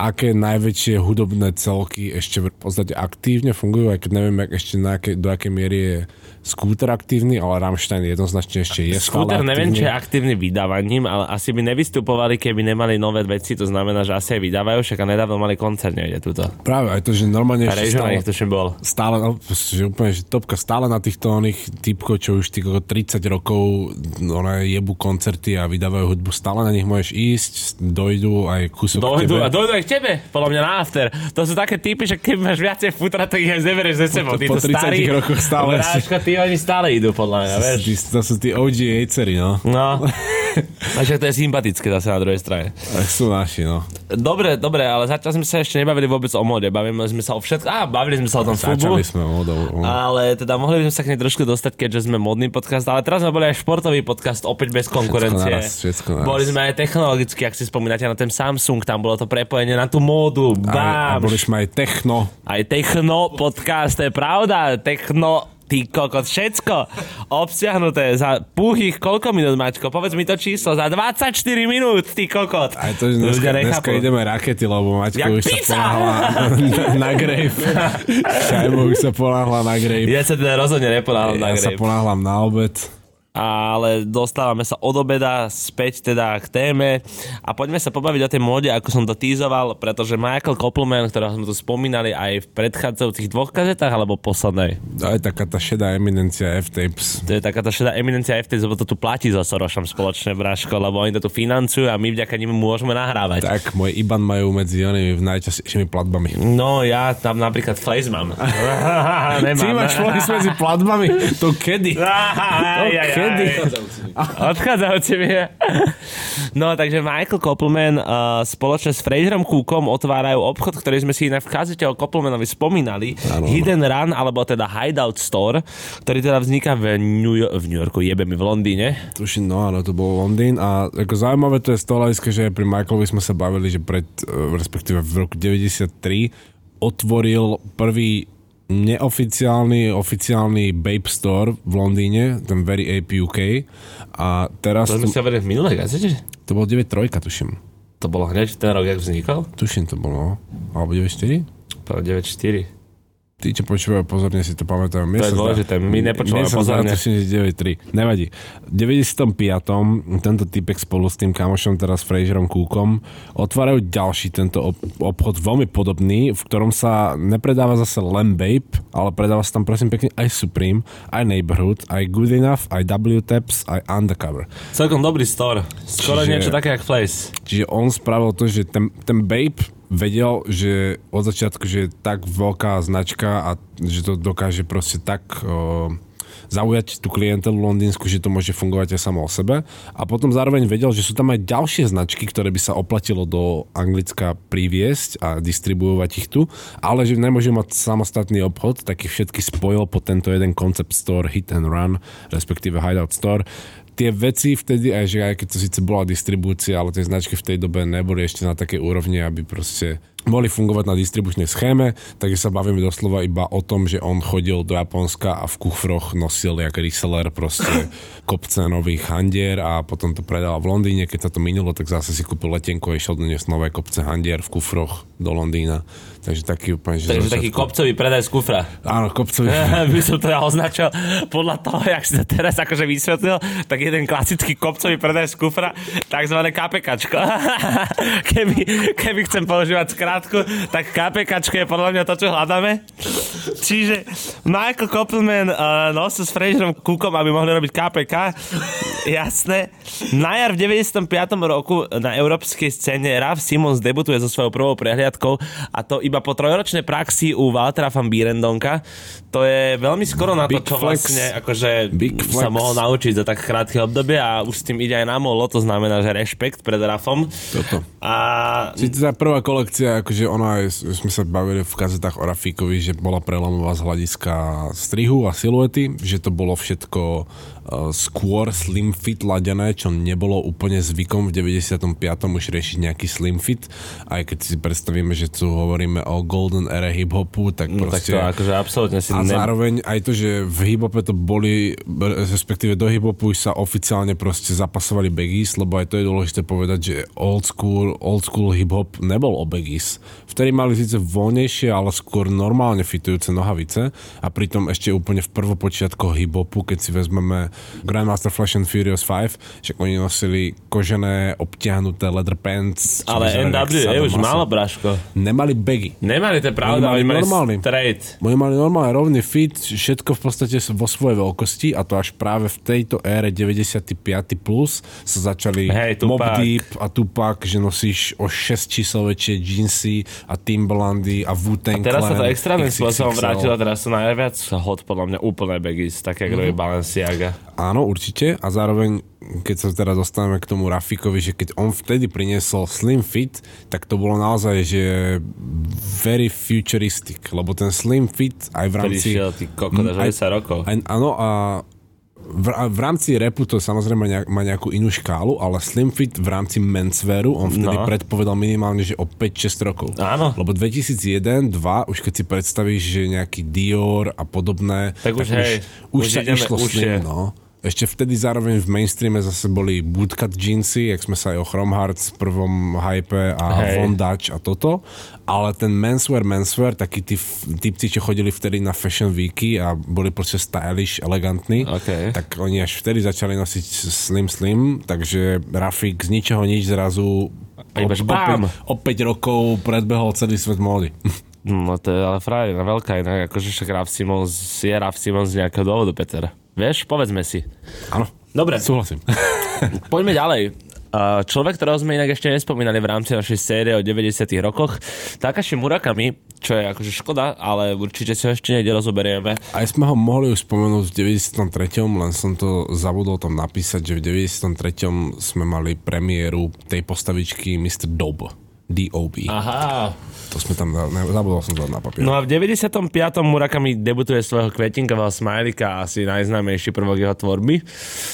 aké najväčšie hudobné celky ešte v podstate aktívne fungujú, aj keď neviem, jak ešte na aké, do akej miery je skúter aktívny, ale Rammstein jednoznačne ešte je Skúter neviem, či je aktívny. vydávaním, ale asi by nevystupovali, keby nemali nové veci, to znamená, že asi aj vydávajú, však a nedávno mali koncert, nevie túto. Práve aj to, že normálne A ešte stále, tuším bol. stále, no, že úplne, že topka stále na týchto oných typkov, čo už tých 30 rokov one jebu koncerty a vydávajú hudbu, stále na nich môžeš ísť, dojdu aj kúsok Dojdu, a dojdu aj tebe, podľa mňa na after. To sú také typy, že keď máš viacej futra, tak ich aj zeberieš ze sebou. Po- po 30 starí, rokoch stále. Bráško, tí oni stále idú, podľa mňa, vieš. Tí, to sú tí OG hejceri, no. No. *laughs* A však to je sympatické zase na druhej strane. Tak sú naši, no. Dobre, dobre, ale zatiaľ sme sa ešte nebavili vôbec o mode. Bavíme sme sa o všetko. Á, bavili sme sa o tom fubu. Sme modou. Ale teda mohli by sme sa k nej trošku dostať, keďže sme modný podcast, ale teraz sme boli aj športový podcast, opäť bez konkurencie. naraz, všetko naraz. Boli sme aj technologicky, ak si spomínate na ten Samsung, tam bolo to prepojenie na tú módu. A, a Bám, boli sme aj techno. Aj techno podcast, to je pravda. Techno, ty kokot, všetko obsiahnuté za púhých koľko minút, Mačko? Povedz mi to číslo, za 24 minút, ty kokot. Aj to, že dneska, dneska ideme rakety, lebo Maťko Jak už sa pizza! ponáhla na, na grave. *laughs* Šajmo už sa ponáhla na grave. Ja sa teda rozhodne neponáhľam na Ja sa ponáhlam na obed. Ale dostávame sa od obeda späť teda k téme a poďme sa pobaviť o tej móde, ako som to tízoval, pretože Michael Koppelman, ktorého sme tu spomínali aj v predchádzajúcich dvoch kazetách alebo poslednej, To je taká tá šedá eminencia F-Tapes. to je taká tá šedá eminencia FT, lebo to tu platí so Sorošom spoločne, Braško, lebo oni to tu financujú a my vďaka nim môžeme nahrávať. Tak, môj IBAN majú medzi onými najčastejšími platbami. No, ja tam napríklad Flaze mám. *laughs* Ty máš medzi platbami? To kedy? *laughs* Aj. Kedy? Odchádzajúci mi je. No, takže Michael Koppelman uh, spoločne s Fraserom Cookom otvárajú obchod, ktorý sme si inak v kazete o Koppelmanovi spomínali. Áno. Hidden Run, alebo teda Hideout Store, ktorý teda vzniká v New, Yo- v New Yorku, jebe mi v Londýne. Tuším, no áno, to bol Londýn a ako zaujímavé to je z toho hľadiska, že pri Michaelovi sme sa bavili, že pred, eh, respektíve v roku 93 otvoril prvý neoficiálny, oficiálny Bape Store v Londýne, ten Very Ape UK a teraz To sme si hovorili v minulej gazete. to bol 9.3, tuším. To bolo hneď ten rok, jak vznikol? Tuším to bolo, alebo 9.4? To 9.4. Tí, čo počúvajú pozorne, si to pamätajú. Mne To je dôležité, my nepočúvame mne pozorne. že 9.3. Nevadí. V 95. tento typek spolu s tým kamošom, teraz Fraserom Cookom, otvárajú ďalší tento ob- obchod veľmi podobný, v ktorom sa nepredáva zase len Bape, ale predáva sa tam prosím pekne aj Supreme, aj Neighborhood, aj Good Enough, aj W-Taps, aj Undercover. Celkom dobrý store. Skoro Čiže- niečo také, jak Place. Čiže on spravil to, že ten, ten Bape vedel, že od začiatku, že je tak veľká značka a že to dokáže proste tak o, zaujať tú klientelu londýnsku, že to môže fungovať aj samo o sebe. A potom zároveň vedel, že sú tam aj ďalšie značky, ktoré by sa oplatilo do Anglicka priviesť a distribuovať ich tu, ale že nemôžu mať samostatný obchod, tak ich všetky spojil po tento jeden concept store Hit and Run, respektíve Hideout Store tie veci vtedy, aj že aj keď to síce bola distribúcia, ale tie značky v tej dobe neboli ešte na takej úrovni, aby proste mohli fungovať na distribučnej schéme, takže sa bavíme doslova iba o tom, že on chodil do Japonska a v kufroch nosil jak reseller proste *laughs* kopce nových handier a potom to predal v Londýne, keď sa to minulo, tak zase si kúpil letenku a išiel doniesť nové kopce handier v kufroch do Londýna. Takže taký úplne, že Takže taký kopcový predaj z kufra. Áno, kopcový. *laughs* by som to ja označil podľa toho, jak si to teraz akože vysvetlil, tak jeden klasický kopcový predaj z kufra, takzvané KPKčko. *laughs* keby, keby chcem používať skrátku, tak KPKčko je podľa mňa to, čo hľadáme. Čiže Michael Koppelman uh, nosil s Fraserom Cookom, aby mohli robiť KPK. Jasné. Na jar v 95. roku na európskej scéne Ralph Simons debutuje so svojou prvou prehliadkou a to iba po trojročnej praxi u Waltera van Bierendonka. To je veľmi skoro na to, Big čo flex. vlastne akože Big sa flex. mohol naučiť za tak krátke obdobie a už s tým ide aj na molo, to znamená, že rešpekt pred Rafom. Toto. A Čiže tá prvá kolekcia, akože ona sme sa bavili v kazetách o Rafíkovi, že bola prelomová z hľadiska strihu a siluety, že to bolo všetko skôr slim fit ladené, čo nebolo úplne zvykom v 95. už riešiť nejaký slim fit. Aj keď si predstavíme, že tu hovoríme o golden era hip-hopu, tak no, tak to akože absolútne si A ne... zároveň aj to, že v hiphope to boli, respektíve do hiphopu už sa oficiálne proste zapasovali baggies, lebo aj to je dôležité povedať, že old school, old school hip-hop nebol o baggies. Vtedy mali síce voľnejšie, ale skôr normálne fitujúce nohavice a pritom ešte úplne v prvopočiatkoch hip-hopu, keď si vezmeme Grandmaster Flash and Furious 5, že oni nosili kožené, obtiahnuté leather pants. Ale vyzerali jak NW je už málo, Braško. Nemali baggy. Nemali to je pravda, Oni mali normálny. straight. Oni mali normálne rovný fit, všetko v podstate vo svojej veľkosti a to až práve v tejto ére 95 plus sa začali Hej, Mob. Deep a Tupac, že nosíš o 6 čísel väčšie jeansy a Timberlandy a Wu-Tang Teraz sa to Clan, extrémnym spôsobom vrátilo, teraz sú najviac hot podľa mňa úplné baggies, také Mhm. robí Balenciaga. Áno, určite. A zároveň, keď sa teraz dostaneme k tomu Rafikovi, že keď on vtedy priniesol Slim Fit, tak to bolo naozaj, že very futuristic, lebo ten Slim Fit aj v rámci... Prišiel ty kokot až aj- 10 rokov. Aj, áno, a v, v rámci repu to samozrejme nejak, má nejakú inú škálu, ale Slim Fit v rámci menswearu, on vtedy No. predpovedal minimálne, že o 5-6 rokov. Áno. Lebo 2001, 2, už keď si predstavíš, že nejaký Dior a podobné, Tak už hej, už, už sa ideme išlo užšie. slim, no. Ešte vtedy zároveň v mainstreame zase boli bootcut jeansy, jak sme sa aj o Chrome Hearts v prvom hype a Hej. Von Dutch a toto, ale ten menswear, menswear, takí tí typci, čo chodili vtedy na fashion weeky a boli proste stylish, elegantní, OK. tak oni až vtedy začali nosiť slim slim, takže Rafik z ničoho nič zrazu o 5 rokov predbehol celý svet módy. *laughs* No to je ale frajerina veľká inak, akože však Raf Simons je Raf Simons z nejakého dôvodu, Peter. Vieš, povedzme si. Áno, Dobre, súhlasím. *laughs* poďme ďalej. Človek, ktorého sme inak ešte nespomínali v rámci našej série o 90 rokoch, Takashi Murakami, čo je akože škoda, ale určite si ho ešte niekde rozoberieme. Aj sme ho mohli už spomenúť v 93., len som to zabudol tam napísať, že v 93. sme mali premiéru tej postavičky Mr. Dob. D.O.B. Aha. To sme tam, ne, zabudol som to na papier. No a v 95. Murakami debutuje svojho kvetinkového smajlika, asi najznámejší prvok jeho tvorby.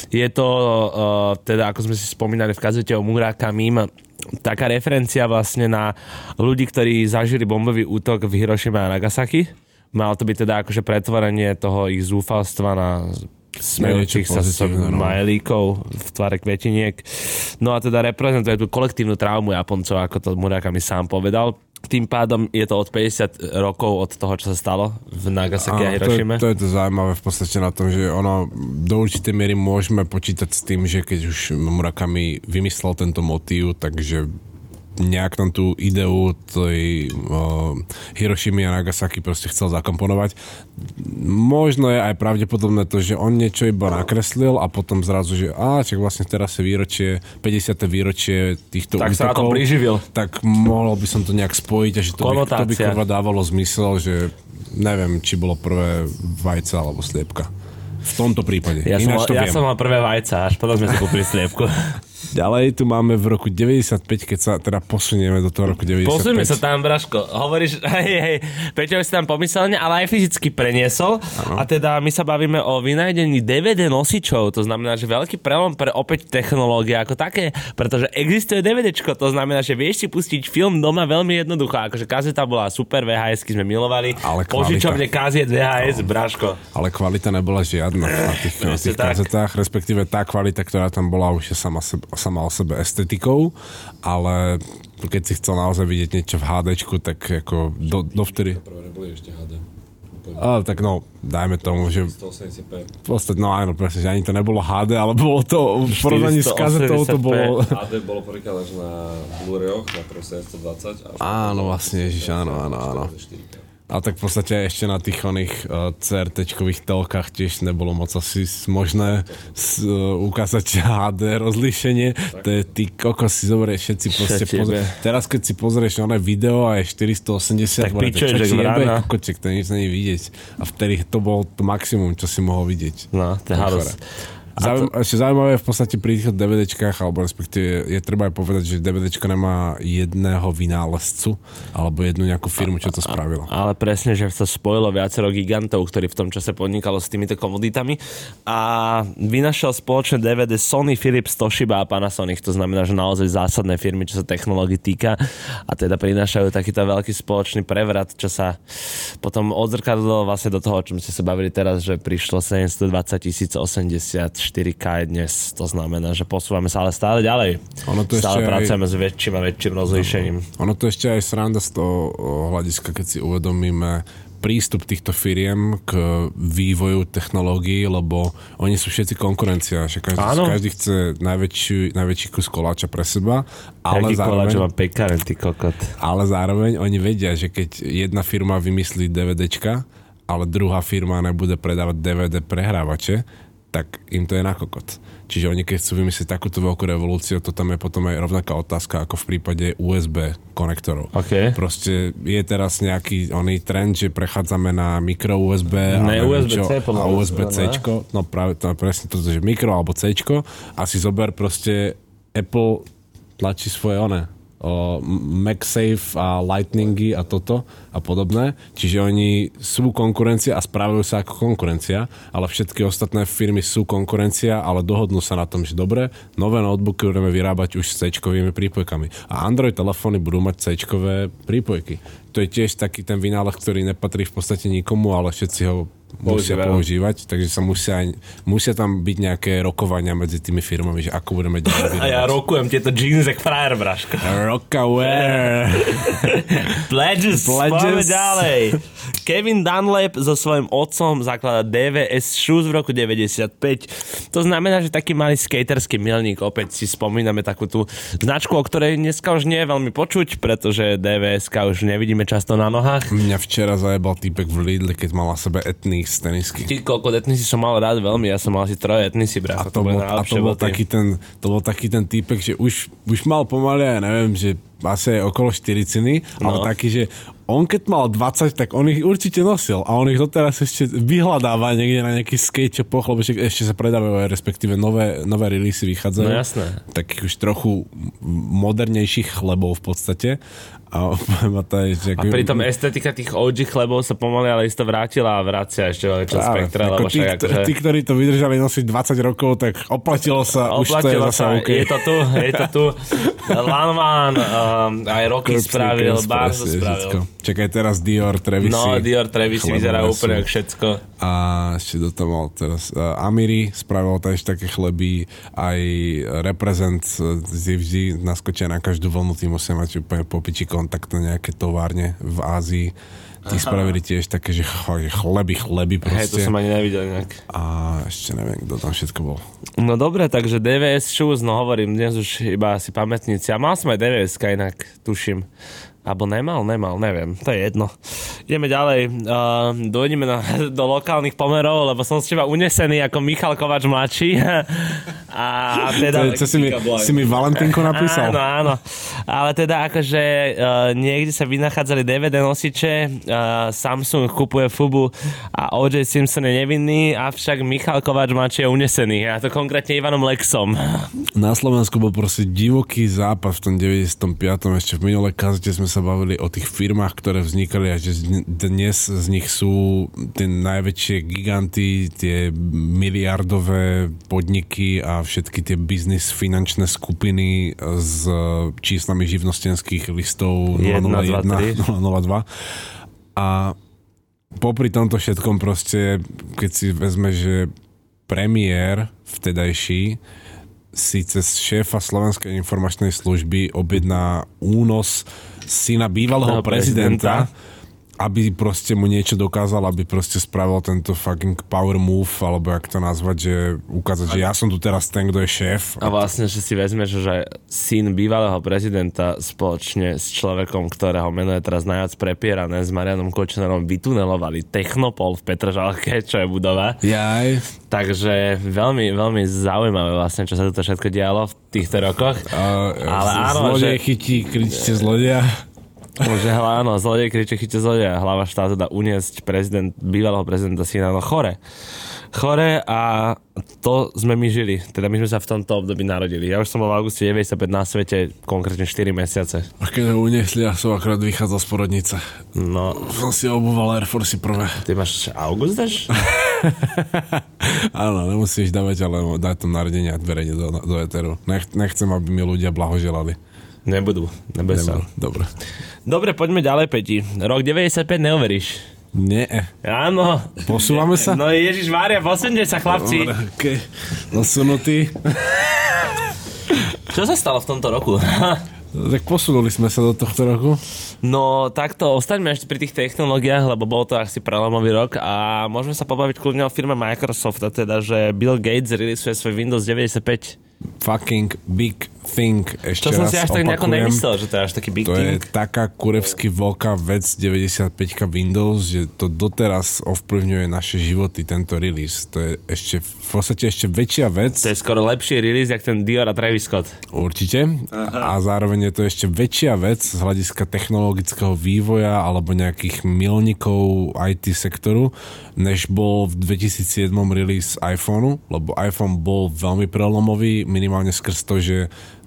Je to, uh, teda ako sme si spomínali v kazete o Murakamim, taká referencia vlastne na ľudí, ktorí zažili bombový útok v Hirošime a Nagasaki. Mal to byť teda akože pretvorenie toho ich zúfalstva na smejúcich sa smajlíkov v tvare kvetiniek. No a teda reprezentuje tú kolektívnu traumu Japoncov, ako to Murakami sám povedal. Tým pádom je to od 50 rokov od toho, čo sa stalo v Nagasaki a Áno, to, je, to je to zaujímavé v podstate na tom, že ono do určitej miery môžeme počítať s tým, že keď už Murakami vymyslel tento motív, takže nejak tam tú ideu tej uh, Hirošimy a Nagasaki proste chcel zakomponovať. Možno je aj pravdepodobné to, že on niečo iba nakreslil a potom zrazu, že a, čak vlastne teraz je výročie, 50. výročie týchto Tak sa na tom útokov, priživil. tak mohol by som to nejak spojiť a že to by, to by Konotácia. kurva dávalo zmysel, že neviem, či bolo prvé vajce alebo sliepka. V tomto prípade. Ja, som, Ináč mal, to ja viem. som mal prvé vajca, až potom sme si kúpili sliepku. *laughs* Ďalej tu máme v roku 95, keď sa teda posunieme do toho roku 95. Posúďme sa tam, Braško. Hovoríš, *laughs* hej, hej, Peťo si tam pomyselne, ale aj fyzicky preniesol. A teda my sa bavíme o vynájdení DVD nosičov, to znamená, že veľký prelom pre opäť technológie ako také, pretože existuje DVDčko, to znamená, že vieš si pustiť film doma veľmi jednoducho, akože kazeta bola super, VHS sme milovali, Ale kvalita. požičovne kaziet VHS, Braško. Ale kvalita nebola žiadna na tých, *laughs* na tých kazetách, respektíve tá kvalita, ktorá tam bola, už je sama, sebe, sama o sebe estetikou, ale keď si chcel naozaj vidieť niečo v HDčku, tak ako do, dovtedy... Prvé neboli ešte HD. Úplne. Ale tak no, dajme tomu, že 180p. v podstate, no áno, presne, že ani to nebolo HD, ale bolo to, v porovnaní s kazetou to 480p. bolo... HD bolo prvýkrát až na Blu-rayoch, na Pro 720. A už Áno, vlastne, ježiš, áno, áno, áno. 4K. A tak v podstate ešte na tých oných uh, CRT-čkových telkách tiež nebolo moc asi možné s, uh, ukázať *laughs* HD rozlíšenie. To je ty kokos si zoberieš všetci proste pozrie. Teraz keď si pozrieš oné video a je 480, Tak bude, pičuješ, čo ti jebe, vrana. kokoček, to nič není vidieť. A vtedy to bolo to maximum, čo si mohol vidieť. No, to je Zaujím, to... Ešte zaujímavé je v podstate pri týchto DVDčkách, alebo respektíve je treba aj povedať, že DVDčka nemá jedného vynálezcu, alebo jednu nejakú firmu, čo to spravila. Ale presne, že sa spojilo viacero gigantov, ktorí v tom čase podnikalo s týmito komoditami a vynašal spoločné DVD Sony, Philips, Toshiba a Panasonic, to znamená, že naozaj zásadné firmy, čo sa technológií týka a teda prinášajú takýto veľký spoločný prevrat, čo sa potom odzrkadlo vlastne do toho, o čom ste sa bavili teraz, že prišlo 720 086 4K je dnes, to znamená, že posúvame sa ale stále ďalej. Ono to stále ešte pracujeme aj... s väčším a väčším rozlíšením. No, no. Ono to ešte aj sranda z toho hľadiska, keď si uvedomíme prístup týchto firiem k vývoju technológií, lebo oni sú všetci konkurencia. Že každý, Áno. každý chce najväčší, najväčší kus koláča pre seba. Ale Jaký zároveň, koláč má pekaren, ty kokot. Ale zároveň oni vedia, že keď jedna firma vymyslí DVDčka, ale druhá firma nebude predávať DVD prehrávače, tak im to je na kokot. Čiže oni keď chcú vymyslieť takúto veľkú revolúciu, to tam je potom aj rovnaká otázka ako v prípade USB konektorov. OK. Proste je teraz nejaký oný trend, že prechádzame na mikro USB a, Ne, neviem USB-C čo, a USB-C. No práve to presne to, že mikro alebo C a si zober proste Apple tlačí svoje one o MagSafe a Lightningy a toto a podobné. Čiže oni sú konkurencia a správajú sa ako konkurencia, ale všetky ostatné firmy sú konkurencia, ale dohodnú sa na tom, že dobre, nové notebooky budeme vyrábať už s c prípojkami. A Android telefóny budú mať c prípojky. To je tiež taký ten vynález, ktorý nepatrí v podstate nikomu, ale všetci ho musia Používajú. používať, takže sa musia, musia tam byť nejaké rokovania medzi tými firmami, že ako budeme ďalej *laughs* A ja rokujem tieto jeans jak frajer, braško. Rockaware. *laughs* Pledges, Pledges. ďalej. Kevin Dunlap so svojím otcom zaklada DVS Shoes v roku 95. To znamená, že taký malý skaterský milník. Opäť si spomíname takú tú značku, o ktorej dneska už nie je veľmi počuť, pretože DVS už nevidíme často na nohách. Mňa včera zajebal týpek v Lidle, keď mal na sebe z tenisky. Ty koľko etnisy som mal rád veľmi, ja som mal asi troje etnisy, A bracho. to, bol, a to bol taký ten, to bol taký ten týpek, že už, už mal pomaly, ja neviem, že asi okolo 40, ale No. taký, že on keď mal 20, tak on ich určite nosil a on ich doteraz ešte vyhľadáva niekde na nejaký skateshopoch, lebo však ešte sa predávajú aj respektíve nové, nové releasy vychádzajú. No jasné. Takých už trochu modernejších chlebov v podstate. A poviem *laughs* ma to aj, že... A pritom estetika tých OG chlebov sa pomaly ale isto vrátila a vracia ešte vo väčšom spektre, ako lebo tí, akože... tí, ktorí to vydržali nosiť 20 rokov, tak oplatilo sa, už to je Oplatilo sa, OK. je to tu, je to tu. *laughs* Lanman, um, aj Rocky Corpse spravil, Barzo spravil. všetko. Čakaj, teraz Dior, Trevisy. No, Dior Travis chlebové vyzerá úplne ako všetko. A ešte do toho mal teraz uh, Amiri spravil tiež také chleby, aj Represent uh, si vždy naskočia na každú vlnu, tým musia mať úplne popiči kontakto nejaké továrne v Ázii. Tí spravili tiež také, že ch- chleby, chleby Hej, to proste. som ani nevidel inak. A ešte neviem, kto tam všetko bol. No dobre, takže DVS Shoes, no hovorím, dnes už iba asi pamätníci. A mal som aj DVS inak, tuším. Alebo nemal, nemal, neviem. To je jedno. Ideme ďalej. Uh, dojdeme na, do lokálnych pomerov, lebo som s teba unesený ako Michal Kovač mladší. *laughs* A To teda... je, čo si mi, si mi Valentínko napísal? Áno, áno. Ale teda akože uh, niekde sa vynachádzali DVD nosiče, uh, Samsung kupuje Fubu a O.J. Simpson je nevinný, avšak Michal Kováč mladší je unesený. A to konkrétne Ivanom Lexom. Na Slovensku bol proste divoký západ v tom 95. Ešte v minulej kazete sme sa bavili o tých firmách, ktoré vznikali a že dnes z nich sú tie najväčšie giganty, tie miliardové podniky a všetky tie biznis finančné skupiny s číslami živnostenských listov 1, 001, 2, 002. A popri tomto všetkom proste, keď si vezme, že premiér vtedajší si cez šéfa Slovenskej informačnej služby objedná únos syna bývalého prezidenta. Aby proste mu niečo dokázal, aby proste spravil tento fucking power move, alebo jak to nazvať, že ukázať, že ja som tu teraz ten, kto je šéf. A vlastne, že si vezmeš, že syn bývalého prezidenta spoločne s človekom, ktorého meno je teraz najviac prepierané, s Marianom Kočnerom vytunelovali Technopol v Petržalke, čo je budova. Jaj. Takže veľmi, veľmi zaujímavé vlastne, čo sa tu všetko dialo v týchto rokoch. A, Ale áno, že- chytí, kričte zlodeja. Že hla, áno, zlodej kriče, chyťte zlodeja. Hlava štátu dá uniesť prezident, bývalého prezidenta syna, no chore. Chore a to sme my žili. Teda my sme sa v tomto období narodili. Ja už som bol v auguste 95 na svete, konkrétne 4 mesiace. A keď ho uniesli, ja som akorát vychádzal z porodnice. No, Som si obúval Air Force prvé. ty máš august dáš? *laughs* Áno, nemusíš dávať, ale daj to narodenia verejne do, do eteru. Nech, nechcem, aby mi ľudia blahoželali. Nebudú, nebudú sa. Dobre. Dobre, poďme ďalej, Peti. Rok 95 neuveríš. Nie. Áno. Posúvame sa? No Ježiš Mária, posunte sa, chlapci. Dobre, okay. Zasunutý. Čo sa stalo v tomto roku? *laughs* Tak posunuli sme sa do tohto roku. No takto, ostaňme ešte pri tých technológiách, lebo bol to asi prelomový rok a môžeme sa pobaviť kľudne o firme Microsoft, a teda, že Bill Gates releaseuje svoj Windows 95. Fucking big thing. Ešte Čo som si až tak nejako nemyslel, že to je až taký big To thing. je taká kurevsky veľká vec 95 Windows, že to doteraz ovplyvňuje naše životy, tento release. To je ešte, v podstate ešte väčšia vec. To je skoro lepší release, jak ten Dior a Travis Scott. Určite. A zároveň je to ešte väčšia vec z hľadiska technologického vývoja alebo nejakých milníkov IT sektoru, než bol v 2007 release iPhoneu, lebo iPhone bol veľmi prelomový, minimálne skrz to, že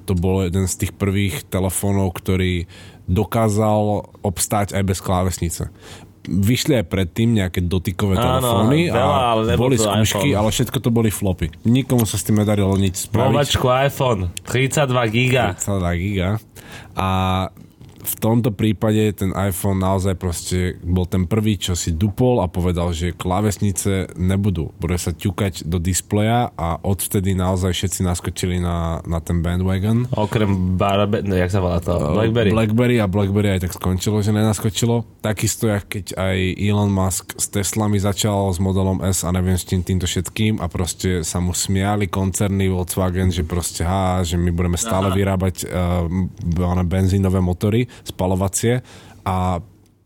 to bol jeden z tých prvých telefónov, ktorý dokázal obstáť aj bez klávesnice. Vyšli aj predtým nejaké dotykové Áno, telefóny veľa, ale boli skúšky, iPhone. ale všetko to boli flopy. Nikomu sa s tým nedarilo nič spraviť. Movačku iPhone, 32 giga. 32 giga. A v tomto prípade ten iPhone naozaj proste bol ten prvý, čo si dupol a povedal, že klávesnice nebudú. Bude sa ťukať do displeja a odvtedy naozaj všetci naskočili na, na ten bandwagon. Okrem Barbe, no jak sa volá to? Blackberry. Blackberry a Blackberry aj tak skončilo, že nenaskočilo. Takisto, jak keď aj Elon Musk s Teslami začal s modelom S a neviem s tým týmto všetkým a proste sa mu smiali koncerny Volkswagen, že proste ha, že my budeme stále Aha. vyrábať uh, benzínové motory, spalovacie a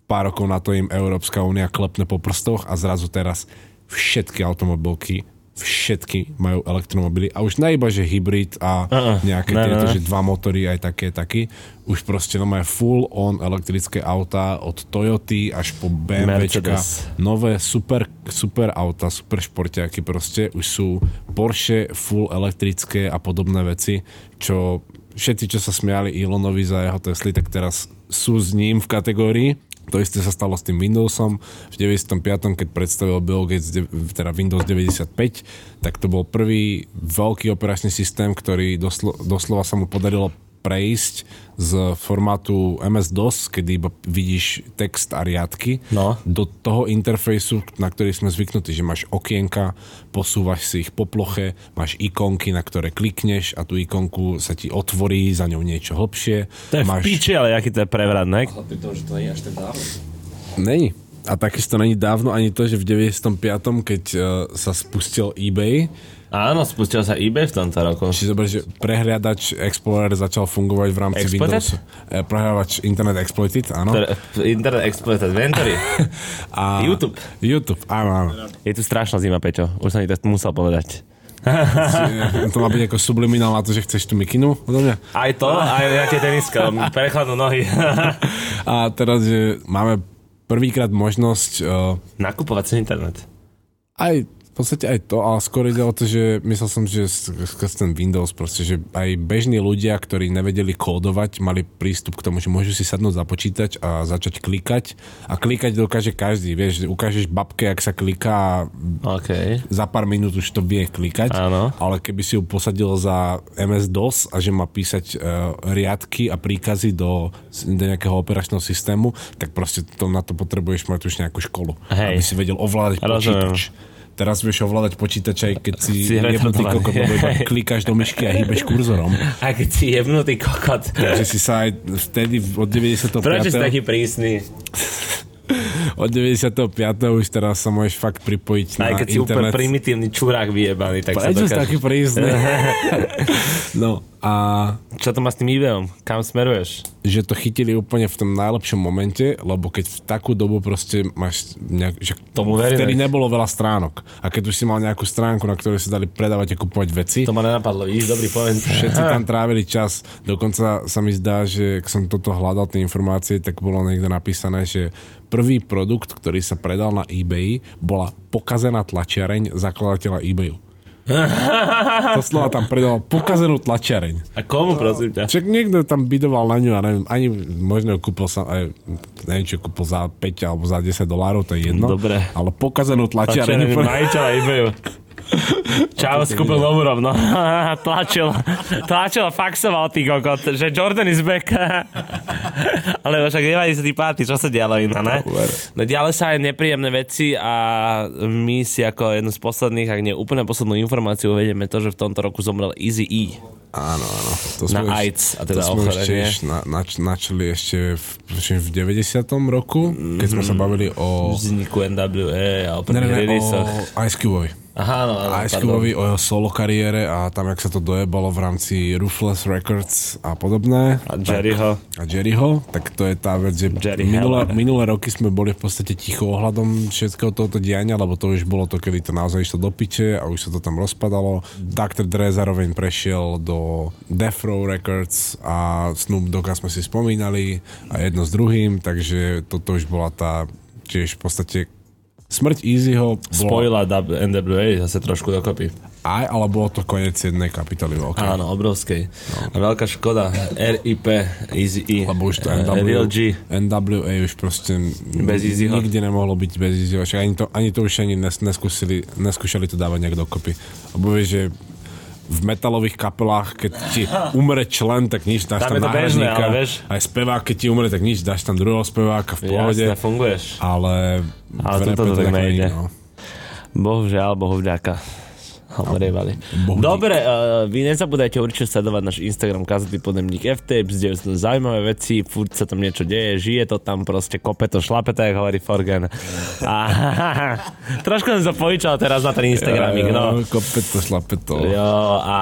pár rokov na to im Európska únia klepne po prstoch a zrazu teraz všetky automobilky všetky majú elektromobily a už najba, že hybrid a Uh-uh. nejaké Ne, tieto, ne. že dva motory aj také, taký. Už proste no majú full on elektrické autá od Toyoty až po BMWčka. Mercedes. Nové super, super auta, super športiaky proste. Už sú Porsche full elektrické a podobné veci, čo všetci, čo sa smiali Elonovi za jeho Tesly, tak teraz sú s ním v kategórii. To isté sa stalo s tým Windowsom. V 95. keď predstavil Bill Gates teda Windows 95, tak to bol prvý veľký operačný systém, ktorý doslo- doslova sa mu podarilo prejsť z formátu MS-DOS, kedy iba vidíš text a riadky, No. do toho interfejsu, na ktorý sme zvyknutí, že máš okienka, posúvaš si ich po ploche, máš ikonky, na ktoré klikneš a tú ikonku sa ti otvorí, za ňou niečo hlbšie. To je máš... v piči, ale aký to je prevrat, ne? Ale pri tom, že to nie je až tak dávno. Není. A takisto není dávno ani to, že v 95. keď uh, sa spustil eBay, Áno, spustil sa eBay v tomto roku. či zober, že prehliadač Explorer začal fungovať v rámci Exploited? Windows. Eh, Prehliadač Internet Exploited, áno. Ktoré- Internet Exploited Ventory. *laughs* A YouTube. YouTube, áno, áno. Je tu strašná zima, Peťo. Už som ti to musel povedať. *laughs* To má byť ako subliminál na to, že chceš tú mikinu odo mňa. Aj to, *laughs* aj nejaké teniska. Prechladnú nohy. A teraz, že máme prvýkrát možnosť uh, Nakupovať si internet. aj v podstate aj to, ale skôr ide o to, že myslel som, že sk- skrz ten Windows proste, že aj bežní ľudia, ktorí nevedeli kódovať, mali prístup k tomu, že môžu si sadnúť za počítač a začať klikať. A klikať dokáže každý, vieš, že ukážeš babke, ak sa kliká a OK. za pár minút už to vie klikať, Áno. ale keby si ju posadil za MS-DOS a že má písať uh, riadky a príkazy do, do nejakého operačného systému, tak proste to, na to potrebuješ mať už nejakú školu, Hej. aby si vedel ovládať Rozumiem. počítač. Teraz vieš ovládať počítač aj keď si, *laughs* Si jebnutý kokot, lebo iba *laughs* klikáš do myšky a hýbeš kurzorom. A keď si jebnutý kokot. Takže si sa aj vtedy od 95. Prečo si taký prísny? *laughs* Od 95. už teraz sa môžeš fakt pripojiť Aj na keď si úplne primitívny čurák vyjebaný, tak sa Prečo si dokáže... taký prísny? no a Čo to má s tým eBayom? Kam smeruješ? že to chytili úplne v tom najlepšom momente, lebo keď v takú dobu proste máš nejak, že Tomu verím, vtedy nebolo veľa stránok. A keď už si mal nejakú stránku, na ktorej sa dali predávať a kupovať veci, To ma nenapadlo, vidíš, dobrý point. všetci tam *laughs* trávili čas. Dokonca sa mi zdá, že keď som toto hľadal, tie informácie, tak bolo niekde napísané, že prvý produkt, ktorý sa predal na eBay, bola pokazená tlačiareň zakladateľa eBayu. *laughs* To slova tam predal pokazenú tlačiareň. A komu, prosím ťa? Čak niekto tam bidoval na ňu a neviem, ani možno ju kúpil sa, aj, neviem, či ju kúpil za 5 alebo za 10 dolárov, to je jedno. Dobre. Ale pokazenú Tlačený tlačiareň. majiteľa eBayu. *laughs* Čau, skúpil novú rovno. *laughs* tlačil, tlačil, faxoval ty kokot, že Jordan is back. *laughs* Ale však nevadí sa tí párty, čo sa dialo iná, ne? No diali sa aj nepríjemné veci a my si ako jednu z posledných, ak nie úplne poslednú informáciu, uvedieme to, že v tomto roku zomrel Easy E. Áno, áno. To Na sme už- AIDS, a teda to sme tiež na, nač, načali ešte v, v 90. roku, keď sme sa bavili o... Vzniku NWA a o Ne, ne, prvých ne, releasoch. o Ice Cubeovi. Aha, no, áno, Ice. Cubeovi o jeho solo kariére a tam, jak sa to dojebalo v rámci Ruthless Records a podobné. A Jerryho. a Jerryho, tak to je tá vec, že Jerry minulé, Heller. minulé roky sme boli v podstate ticho ohľadom všetkého tohoto diania, lebo to už bolo to, kedy to naozaj išlo do piče a už sa to tam rozpadalo. Dr. Dre zároveň prešiel do Death Row Records a Snoop Dogga sme si spomínali a jedno s druhým, takže toto už bola tá tiež v podstate smrť Easyho bola Spojila NWA zase trošku dokopy. aj, ale bolo to koniec jednej kapitoly veľkej. Áno, obrovskej. A veľká škoda. RIP, Easy E. Lebo už to eh, NW, Real G. NWA už proste Bez Easyho. nikdy nemohlo byť bez Easyho. Však ani to, ani to už ani nes, neskúsili, neskúšali to dávať nejak dokopy. Lebo vieš, že v metalových kapelách, keď ti umre člen, tak nič, dáš Tam tam, to bežné, ale vieš. Aj spevák, keď ti umre, tak nič, dáš tam druhého speváka v pohode. Jasne, funguješ. Ale, Ale toto rape tak nejde. no. Bohužiaľ, bohu vďaka. Homorievali. Bohu Dobre, uh, vy nezabudajte určite sledovať náš Instagram Kazatý podemník FTapes, kde sú zaujímavé veci, furt sa tam niečo deje, žije to tam proste, kope to, šlape to, jak hovorí Forgen. A *laughs* trošku som sa povyčal teraz na ten Instagramik, no. Kope to, šlape to. Jo, a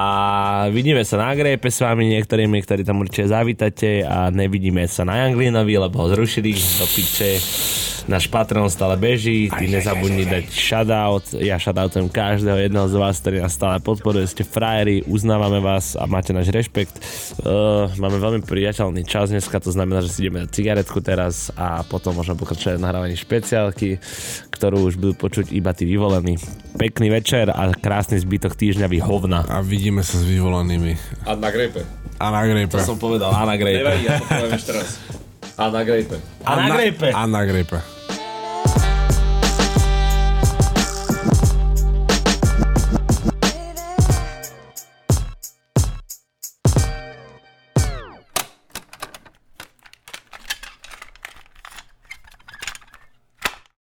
vidíme sa na Grepe s vami niektorými, ktorí tam určite zavítate a nevidíme sa na Janglinovi, lebo ho zrušili do piče. Náš Patreon stále beží, ty nezabudni dať shoutout. Ja shoutoutujem každého jedného z vás, ktorý nás stále podporuje. Ste frajeri, uznávame vás a máte náš rešpekt. Uh, máme veľmi priateľný čas dneska, to znamená, že si ideme dať cigaretku teraz a potom môžeme pokračovať v nahrávaní špeciálky, ktorú už budú počuť iba tí vyvolení. Pekný večer a krásny zbytok týždňa vy hovna. A vidíme sa s vyvolanými. A na grepe. A na grepe. To som povedal, a na grejpe. Nevadí, ja to poviem ešte raz. *laughs* A na grepe. A na grejpe. A na grepe.